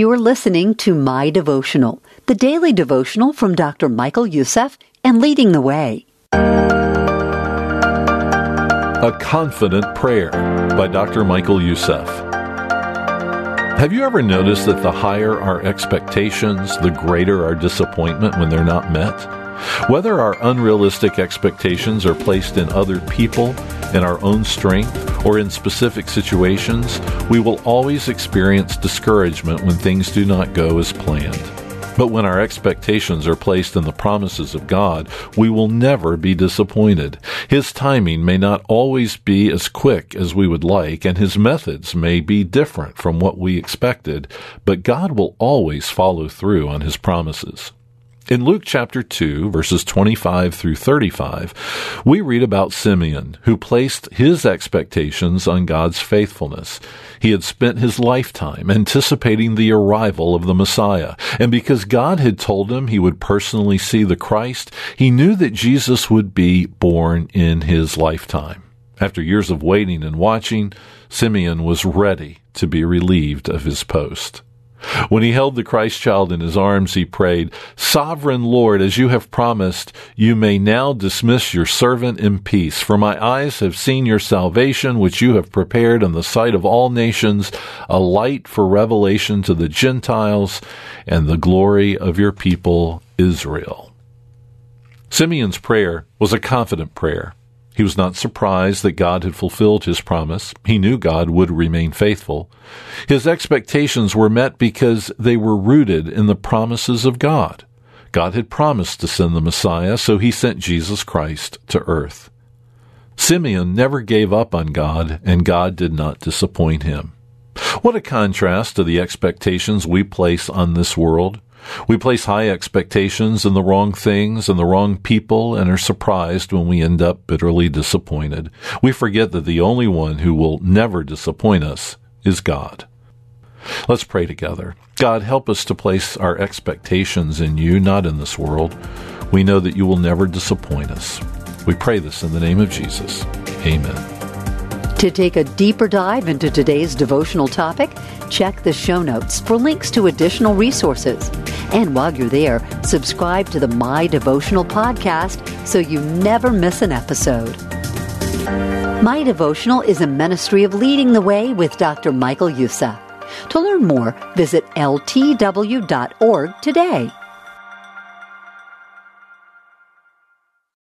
You are listening to My Devotional, the daily devotional from Dr. Michael Youssef and Leading the Way. A Confident Prayer by Dr. Michael Youssef. Have you ever noticed that the higher our expectations, the greater our disappointment when they're not met? Whether our unrealistic expectations are placed in other people, in our own strength, or in specific situations, we will always experience discouragement when things do not go as planned. But when our expectations are placed in the promises of God, we will never be disappointed. His timing may not always be as quick as we would like, and his methods may be different from what we expected, but God will always follow through on his promises. In Luke chapter 2, verses 25 through 35, we read about Simeon, who placed his expectations on God's faithfulness. He had spent his lifetime anticipating the arrival of the Messiah, and because God had told him he would personally see the Christ, he knew that Jesus would be born in his lifetime. After years of waiting and watching, Simeon was ready to be relieved of his post. When he held the Christ child in his arms, he prayed, Sovereign Lord, as you have promised, you may now dismiss your servant in peace. For my eyes have seen your salvation, which you have prepared in the sight of all nations, a light for revelation to the Gentiles and the glory of your people, Israel. Simeon's prayer was a confident prayer. He was not surprised that God had fulfilled his promise. He knew God would remain faithful. His expectations were met because they were rooted in the promises of God. God had promised to send the Messiah, so he sent Jesus Christ to earth. Simeon never gave up on God, and God did not disappoint him. What a contrast to the expectations we place on this world. We place high expectations in the wrong things and the wrong people and are surprised when we end up bitterly disappointed. We forget that the only one who will never disappoint us is God. Let's pray together. God, help us to place our expectations in you, not in this world. We know that you will never disappoint us. We pray this in the name of Jesus. Amen. To take a deeper dive into today's devotional topic, check the show notes for links to additional resources. And while you're there, subscribe to the My Devotional podcast so you never miss an episode. My Devotional is a ministry of leading the way with Dr. Michael Youssef. To learn more, visit ltw.org today.